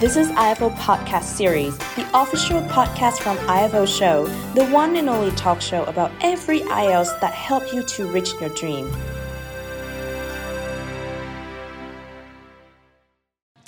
This is IFO Podcast Series, the official podcast from IFO Show, the one and only talk show about every IELTS that help you to reach your dream.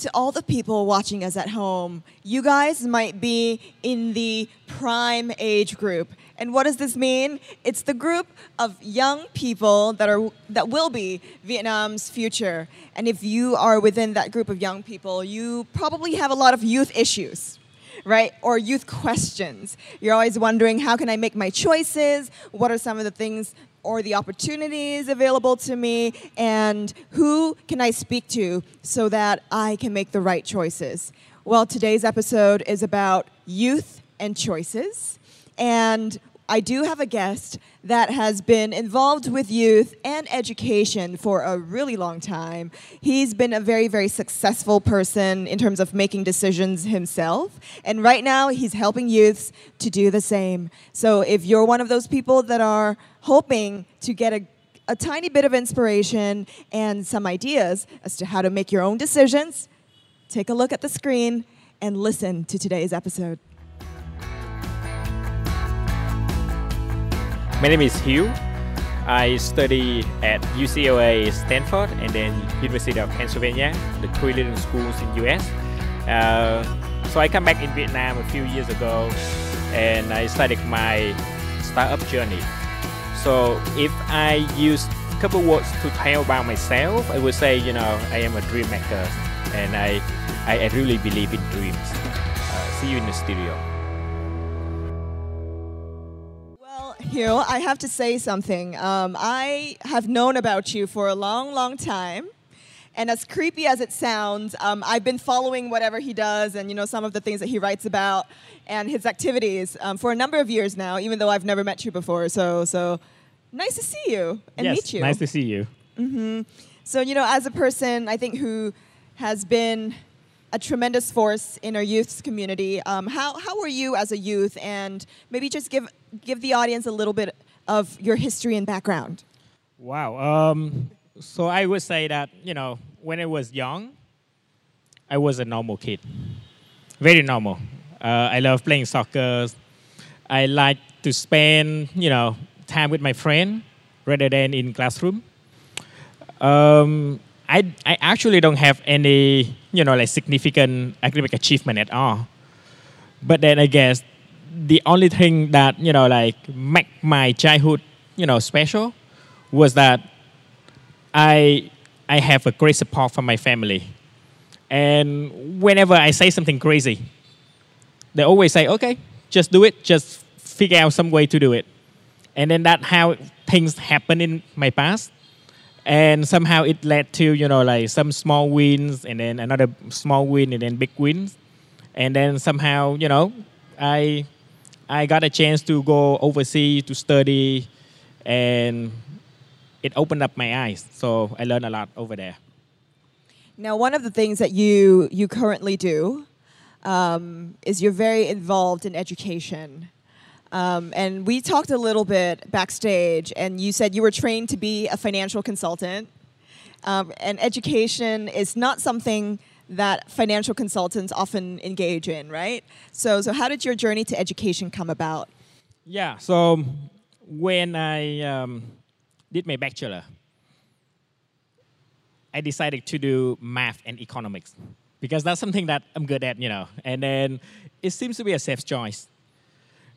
to all the people watching us at home, you guys might be in the prime age group. And what does this mean? It's the group of young people that are that will be Vietnam's future. And if you are within that group of young people, you probably have a lot of youth issues. Right? Or youth questions. You're always wondering how can I make my choices? What are some of the things or the opportunities available to me and who can I speak to so that I can make the right choices? Well, today's episode is about youth and choices. And I do have a guest that has been involved with youth and education for a really long time. He's been a very, very successful person in terms of making decisions himself. And right now, he's helping youths to do the same. So if you're one of those people that are hoping to get a a tiny bit of inspiration and some ideas as to how to make your own decisions, take a look at the screen and listen to today's episode. My name is Hugh. I study at UCLA Stanford and then University of Pennsylvania, the three leading schools in US. Uh, so I come back in Vietnam a few years ago and I started my startup journey. So if I use a couple words to tell about myself, I would say, you know, I am a dream maker and I, I, really believe in dreams. Uh, see you in the studio. Hugh, I have to say something. Um, I have known about you for a long, long time. And as creepy as it sounds, um, I've been following whatever he does and you know some of the things that he writes about and his activities um, for a number of years now, even though I've never met you before. So, so nice to see you and yes, meet you. Nice to see you. Mm-hmm. So, you know, as a person, I think who has been a tremendous force in our youth's community. Um, how, how were you as a youth? And maybe just give, give the audience a little bit of your history and background. Wow. Um, so I would say that, you know, when I was young, I was a normal kid. Very normal. Uh, I love playing soccer. I like to spend, you know, time with my friend rather than in classroom. Um, I, I actually don't have any, you know, like significant academic achievement at all. But then I guess the only thing that, you know, like make my childhood, you know, special was that I, I have a great support from my family. And whenever I say something crazy, they always say, okay, just do it, just figure out some way to do it. And then that's how things happen in my past and somehow it led to you know like some small wins and then another small win and then big wins. And then somehow you know i i got a chance to go overseas to study and it opened up my eyes. So i learned a lot over there. Now one of the things that you you currently do um, is you're very involved in education um, and we talked a little bit backstage, and you said you were trained to be a financial consultant. Um, and education is not something that financial consultants often engage in, right? So, so how did your journey to education come about? Yeah, so when I um, did my bachelor, I decided to do math and economics because that's something that I'm good at, you know. And then it seems to be a safe choice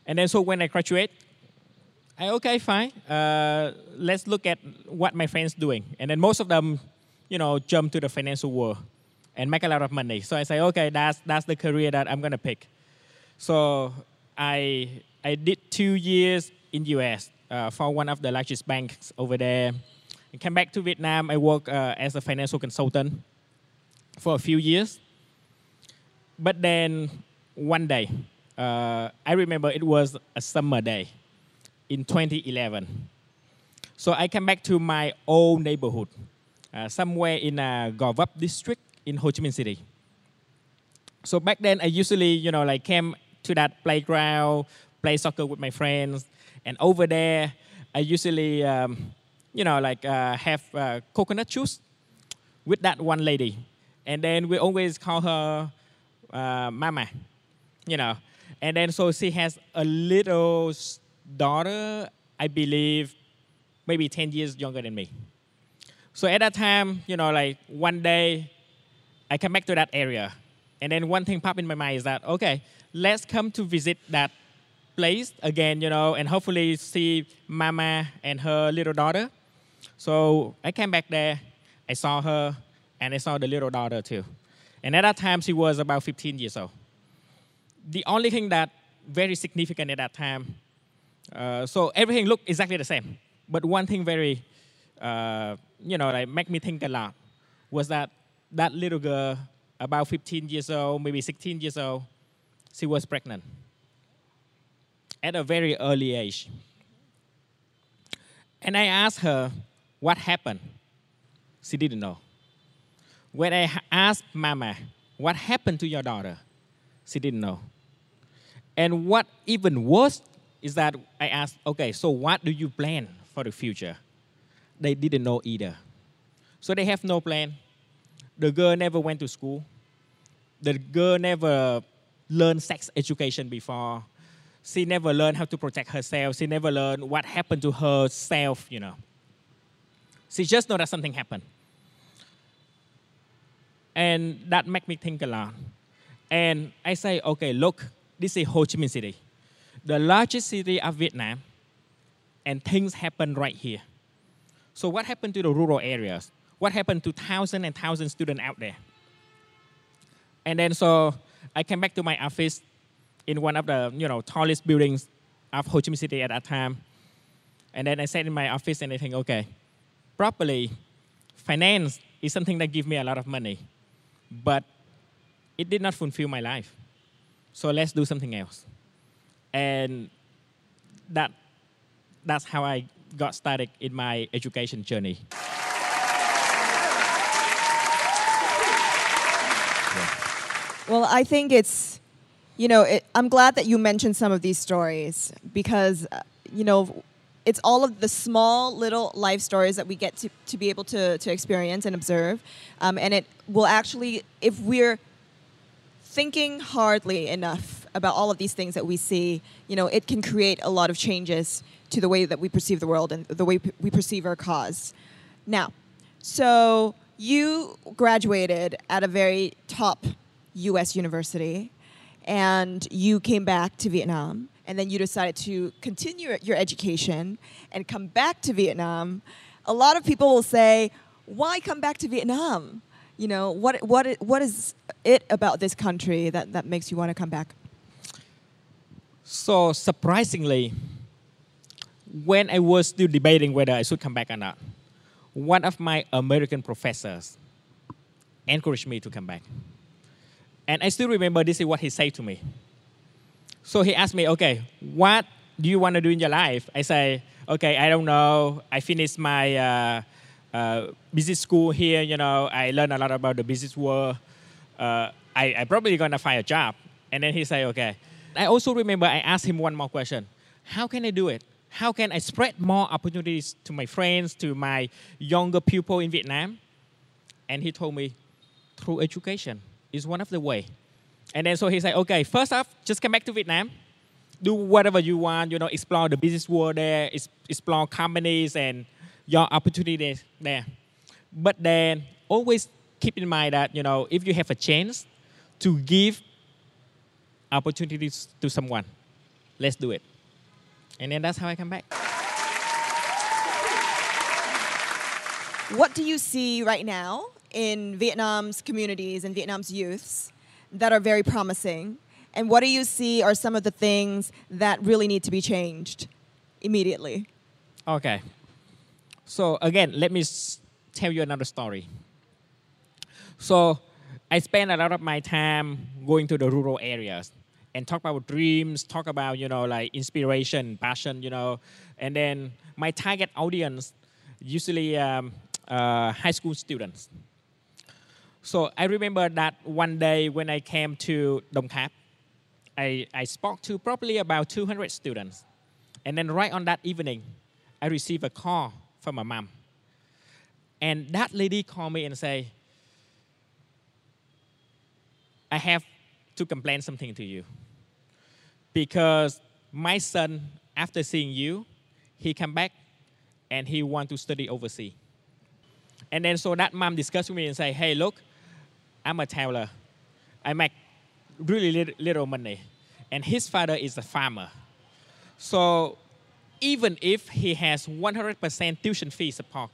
and then so when I graduate, I okay fine. Uh, let's look at what my friends doing. And then most of them, you know, jump to the financial world and make a lot of money. So I say, okay, that's that's the career that I'm gonna pick. So I I did two years in the US uh, for one of the largest banks over there. I came back to Vietnam. I worked uh, as a financial consultant for a few years. But then one day, uh, I remember it was a summer day in 2011. So I came back to my old neighborhood, uh, somewhere in uh, Gò Vấp district in Ho Chi Minh City. So back then, I usually, you know, like came to that playground, play soccer with my friends, and over there, I usually, um, you know, like uh, have uh, coconut juice with that one lady, and then we always call her uh, mama, you know. And then so she has a little daughter, I believe, maybe 10 years younger than me. So at that time, you know, like one day, I come back to that area. And then one thing popped in my mind is that, okay, let's come to visit that place again, you know, and hopefully see mama and her little daughter. So I came back there, I saw her, and I saw the little daughter too. And at that time, she was about 15 years old. The only thing that very significant at that time, uh, so everything looked exactly the same. But one thing very, uh, you know, like make me think a lot was that that little girl, about 15 years old, maybe 16 years old, she was pregnant at a very early age. And I asked her what happened. She didn't know. When I asked Mama, what happened to your daughter? She didn't know. And what even worse is that I asked, okay, so what do you plan for the future? They didn't know either. So they have no plan. The girl never went to school. The girl never learned sex education before. She never learned how to protect herself. She never learned what happened to herself, you know. She just know that something happened. And that make me think a lot. And I say, okay, look, this is Ho Chi Minh City, the largest city of Vietnam, and things happen right here. So what happened to the rural areas? What happened to thousands and thousands of students out there? And then so I came back to my office in one of the you know tallest buildings of Ho Chi Minh City at that time. And then I sat in my office and I think, okay, properly, finance is something that gives me a lot of money, but it did not fulfill my life. So let's do something else. And that that's how I got started in my education journey. Well, I think it's, you know, it, I'm glad that you mentioned some of these stories because, uh, you know, it's all of the small little life stories that we get to, to be able to, to experience and observe. Um, and it will actually, if we're thinking hardly enough about all of these things that we see, you know, it can create a lot of changes to the way that we perceive the world and the way we perceive our cause. Now, so you graduated at a very top US university and you came back to Vietnam and then you decided to continue your education and come back to Vietnam. A lot of people will say, why come back to Vietnam? You know, what, what, what is it about this country that, that makes you want to come back? So surprisingly, when I was still debating whether I should come back or not, one of my American professors encouraged me to come back. And I still remember this is what he said to me. So he asked me, okay, what do you want to do in your life? I say, okay, I don't know. I finished my uh, uh, business school here, you know, I learned a lot about the business world. Uh, I, I probably gonna find a job. And then he say, okay. I also remember I asked him one more question. How can I do it? How can I spread more opportunities to my friends, to my younger people in Vietnam? And he told me, through education is one of the way. And then so he said, okay, first off, just come back to Vietnam, do whatever you want, you know, explore the business world there, explore companies and your opportunities there. But then always keep in mind that, you know, if you have a chance to give opportunities to someone, let's do it. And then that's how I come back. What do you see right now in Vietnam's communities and Vietnam's youths that are very promising? And what do you see are some of the things that really need to be changed immediately? Okay. So again, let me tell you another story. So I spend a lot of my time going to the rural areas and talk about dreams, talk about you know like inspiration, passion, you know, and then my target audience usually um, uh, high school students. So I remember that one day when I came to Dong Thap, I, I spoke to probably about 200 students. And then right on that evening, I received a call from my mom. And that lady called me and say, I have to complain something to you. Because my son, after seeing you, he come back and he want to study overseas. And then so that mom discussed with me and say, hey, look, I'm a tailor. I make really little, little money. And his father is a farmer. So even if he has 100% tuition fee support,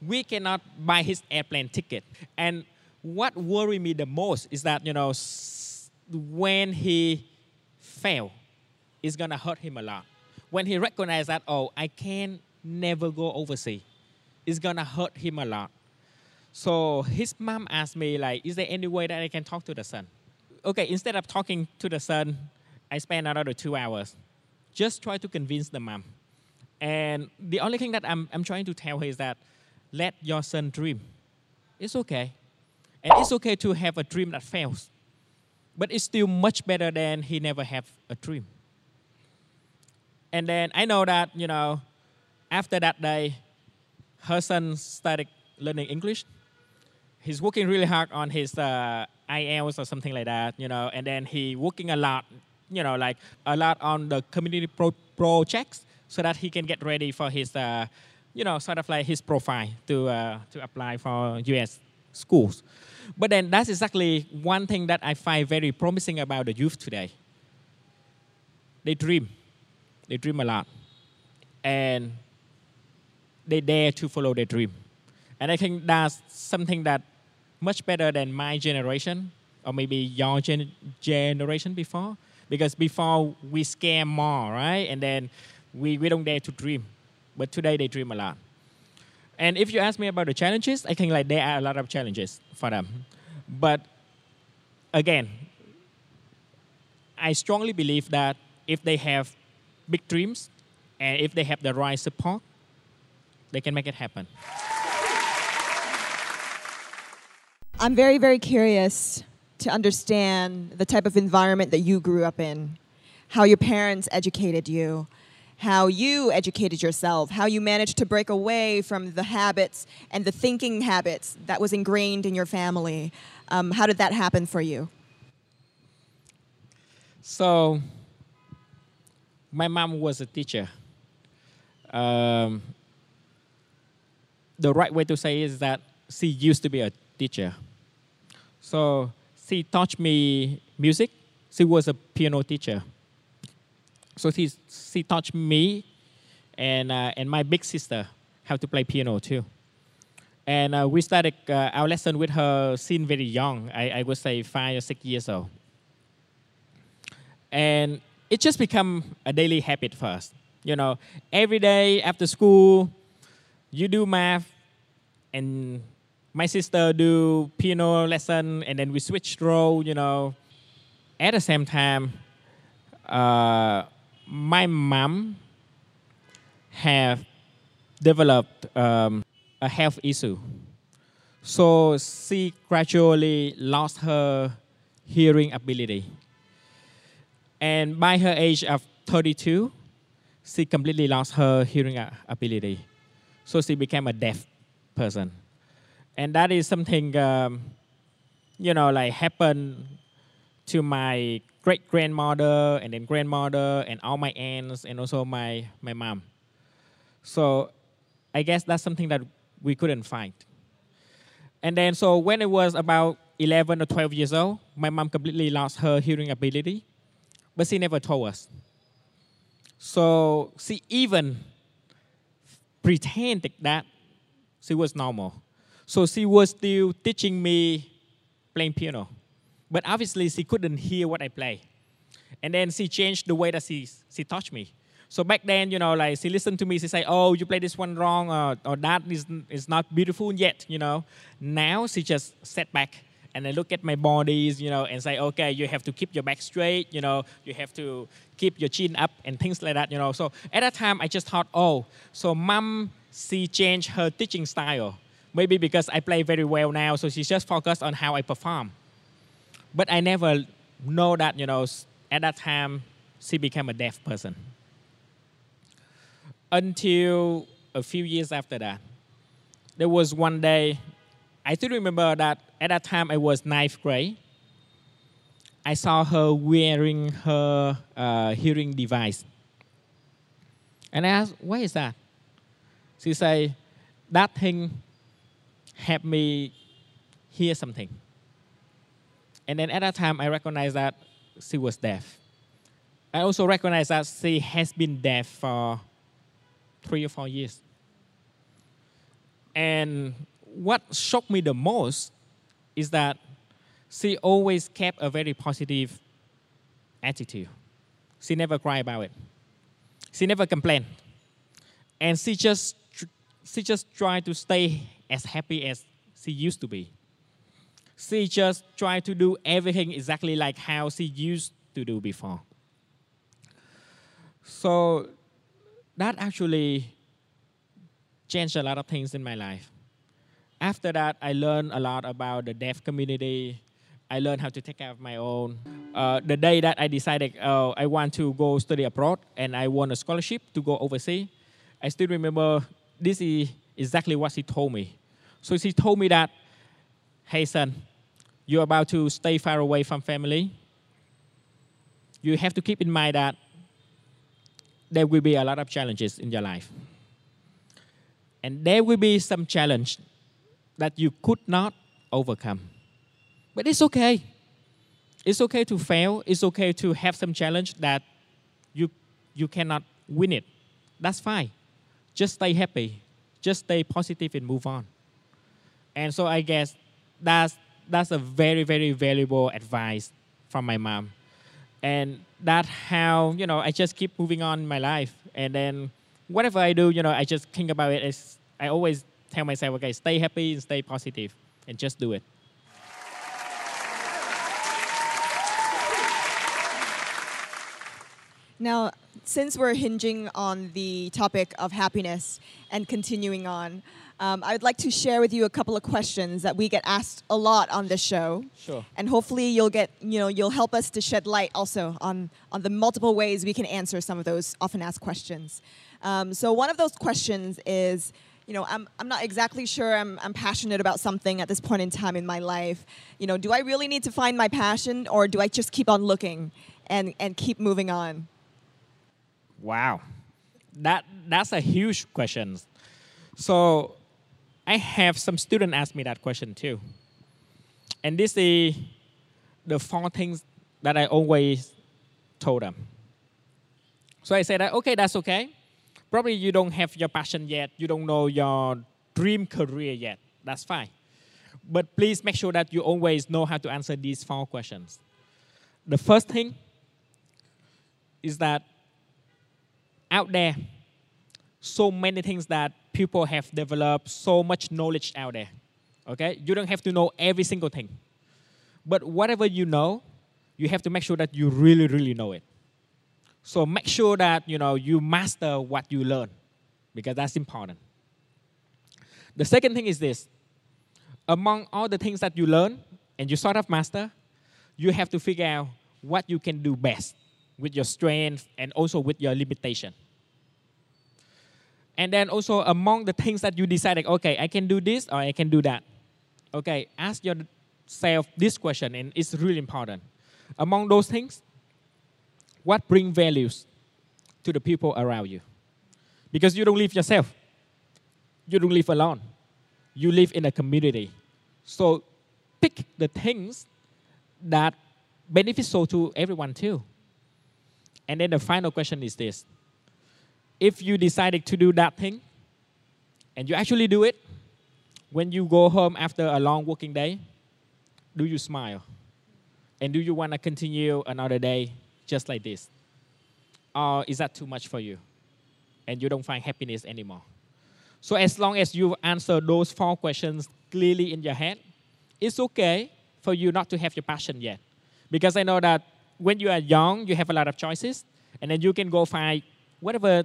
we cannot buy his airplane ticket. And what worry me the most is that, you know, when he fail, it's gonna hurt him a lot. When he recognize that, oh, I can never go overseas, it's gonna hurt him a lot. So his mom asked me, like, is there any way that I can talk to the son? Okay, instead of talking to the son, I spent another two hours. Just try to convince the mom. And the only thing that I'm, I'm trying to tell her is that let your son dream. It's okay. And it's okay to have a dream that fails. But it's still much better than he never have a dream. And then I know that, you know, after that day, her son started learning English. He's working really hard on his uh, IELTS or something like that, you know, and then he working a lot, you know, like a lot on the community pro- projects so that he can get ready for his, uh, you know, sort of like his profile to uh, to apply for U.S. schools. But then that's exactly one thing that I find very promising about the youth today. They dream, they dream a lot, and they dare to follow their dream. And I think that's something that much better than my generation or maybe your gen- generation before. Because before we scare more, right? And then we, we don't dare to dream. But today they dream a lot. And if you ask me about the challenges, I think like there are a lot of challenges for them. But again, I strongly believe that if they have big dreams and if they have the right support, they can make it happen. I'm very, very curious to understand the type of environment that you grew up in, how your parents educated you, how you educated yourself, how you managed to break away from the habits and the thinking habits that was ingrained in your family. Um, how did that happen for you? So, my mom was a teacher. Um, the right way to say is that she used to be a teacher. So she taught me music. She was a piano teacher. So she, she taught me and, uh, and my big sister how to play piano too. And uh, we started uh, our lesson with her since very young. I, I would say five or six years old. And it just become a daily habit for us. You know, every day after school, you do math, and my sister do piano lesson, and then we switch role. You know, at the same time, uh, my mom have developed um, a health issue. So she gradually lost her hearing ability. And by her age of 32, she completely lost her hearing ability. So she became a deaf person. And that is something, um, you know, like happened to my great grandmother and then grandmother and all my aunts and also my, my mom. So I guess that's something that we couldn't find. And then so when it was about 11 or 12 years old, my mom completely lost her hearing ability, but she never told us. So she even pretended that she was normal. So she was still teaching me playing piano. But obviously, she couldn't hear what I play. And then she changed the way that she, she taught me. So back then, you know, like she listened to me, she say, "Oh, you play this one wrong, or, or that is is not beautiful yet," you know. Now she just sat back and then look at my bodies, you know, and say, "Okay, you have to keep your back straight, you know, you have to keep your chin up and things like that, you know." So at that time, I just thought, "Oh, so mom, she changed her teaching style, maybe because I play very well now, so she just focused on how I perform." But I never know that, you know, at that time, she became a deaf person. Until a few years after that, there was one day, I still remember that at that time I was ninth grade. I saw her wearing her uh, hearing device. And I asked, what is that? She said, that thing helped me hear something. And then at that time, I recognized that she was deaf. I also recognized that she has been deaf for three or four years. And what shocked me the most is that she always kept a very positive attitude. She never cried about it. She never complained. And she just she just tried to stay as happy as she used to be. She just tried to do everything exactly like how she used to do before. So that actually changed a lot of things in my life. After that, I learned a lot about the deaf community. I learned how to take care of my own. Uh, the day that I decided uh, I want to go study abroad and I won a scholarship to go overseas, I still remember this is exactly what she told me. So she told me that, hey son, you're about to stay far away from family. You have to keep in mind that there will be a lot of challenges in your life. And there will be some challenge that you could not overcome. But it's okay. It's okay to fail. It's okay to have some challenge that you, you cannot win it. That's fine. Just stay happy. Just stay positive and move on. And so I guess that's, that's a very, very valuable advice from my mom and that's how you know I just keep moving on in my life, and then whatever I do, you know, I just think about it. As I always tell myself, okay, stay happy and stay positive, and just do it. Now, since we're hinging on the topic of happiness and continuing on, um, I would like to share with you a couple of questions that we get asked a lot on this show. Sure. And hopefully you'll get, you know, you'll help us to shed light also on, on the multiple ways we can answer some of those often asked questions. Um, so one of those questions is, you know, I'm, I'm not exactly sure I'm, I'm passionate about something at this point in time in my life. You know, do I really need to find my passion or do I just keep on looking and, and keep moving on? Wow. That, that's a huge question. So I have some students ask me that question too. And this is the four things that I always told them. So I said that, okay, that's okay. Probably you don't have your passion yet. You don't know your dream career yet. That's fine. But please make sure that you always know how to answer these four questions. The first thing is that out there, so many things that people have developed so much knowledge out there. Okay? You don't have to know every single thing. But whatever you know, you have to make sure that you really, really know it. So make sure that you know you master what you learn because that's important. The second thing is this. Among all the things that you learn and you sort of master, you have to figure out what you can do best with your strength and also with your limitation. And then also among the things that you decided, okay, I can do this or I can do that. Okay, ask yourself this question, and it's really important. Among those things, what bring values to the people around you? Because you don't live yourself. You don't live alone. You live in a community. So pick the things that beneficial to everyone too. And then the final question is this if you decided to do that thing and you actually do it, when you go home after a long working day, do you smile? And do you want to continue another day just like this? Or is that too much for you? And you don't find happiness anymore? So, as long as you answer those four questions clearly in your head, it's okay for you not to have your passion yet. Because I know that when you are young, you have a lot of choices, and then you can go find whatever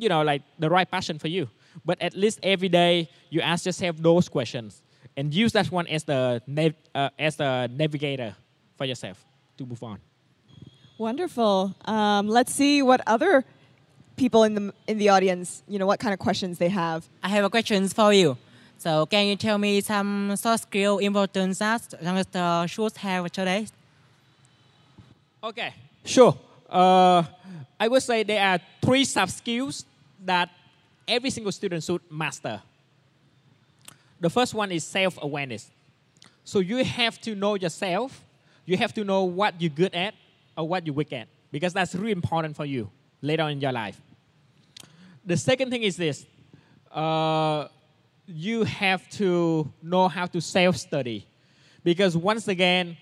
you know, like the right passion for you. But at least every day you ask yourself those questions and use that one as the nav- uh, as the navigator for yourself to move on. Wonderful. Um, let's see what other people in the in the audience, you know, what kind of questions they have. I have a question for you. So can you tell me some soft skill important that youngsters should have today? Okay, sure. Uh, I would say there are three soft skills that every single student should master. The first one is self awareness. So you have to know yourself, you have to know what you're good at or what you're weak at, because that's really important for you later on in your life. The second thing is this uh, you have to know how to self study, because once again,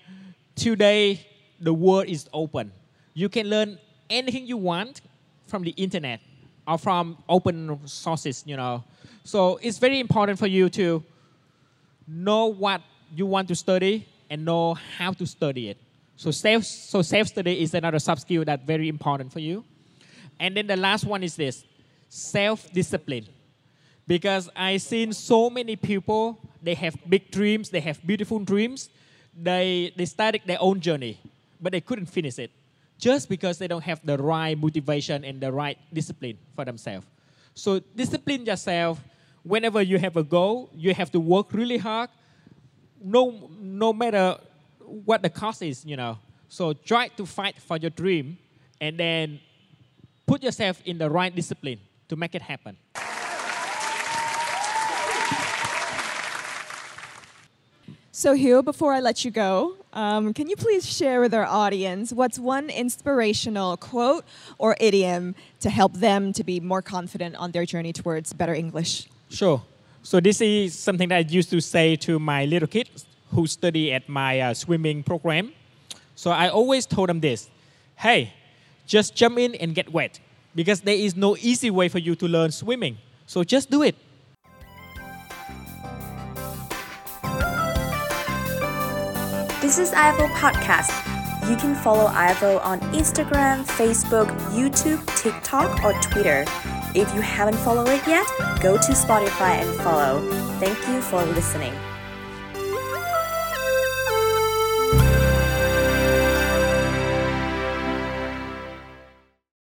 today the world is open. You can learn anything you want from the internet or from open sources, you know. So it's very important for you to know what you want to study and know how to study it. So self so self study is another soft skill that's very important for you. And then the last one is this self discipline. Because I've seen so many people, they have big dreams, they have beautiful dreams, they, they started their own journey, but they couldn't finish it just because they don't have the right motivation and the right discipline for themselves. So discipline yourself. Whenever you have a goal, you have to work really hard, no, no matter what the cost is, you know. So try to fight for your dream and then put yourself in the right discipline to make it happen. So, Hugh, before I let you go, um, can you please share with our audience what's one inspirational quote or idiom to help them to be more confident on their journey towards better English? Sure. So this is something that I used to say to my little kids who study at my uh, swimming program. So I always told them this: Hey, just jump in and get wet, because there is no easy way for you to learn swimming. So just do it. This is IFO Podcast. You can follow IFO on Instagram, Facebook, YouTube, TikTok, or Twitter. If you haven't followed it yet, go to Spotify and follow. Thank you for listening.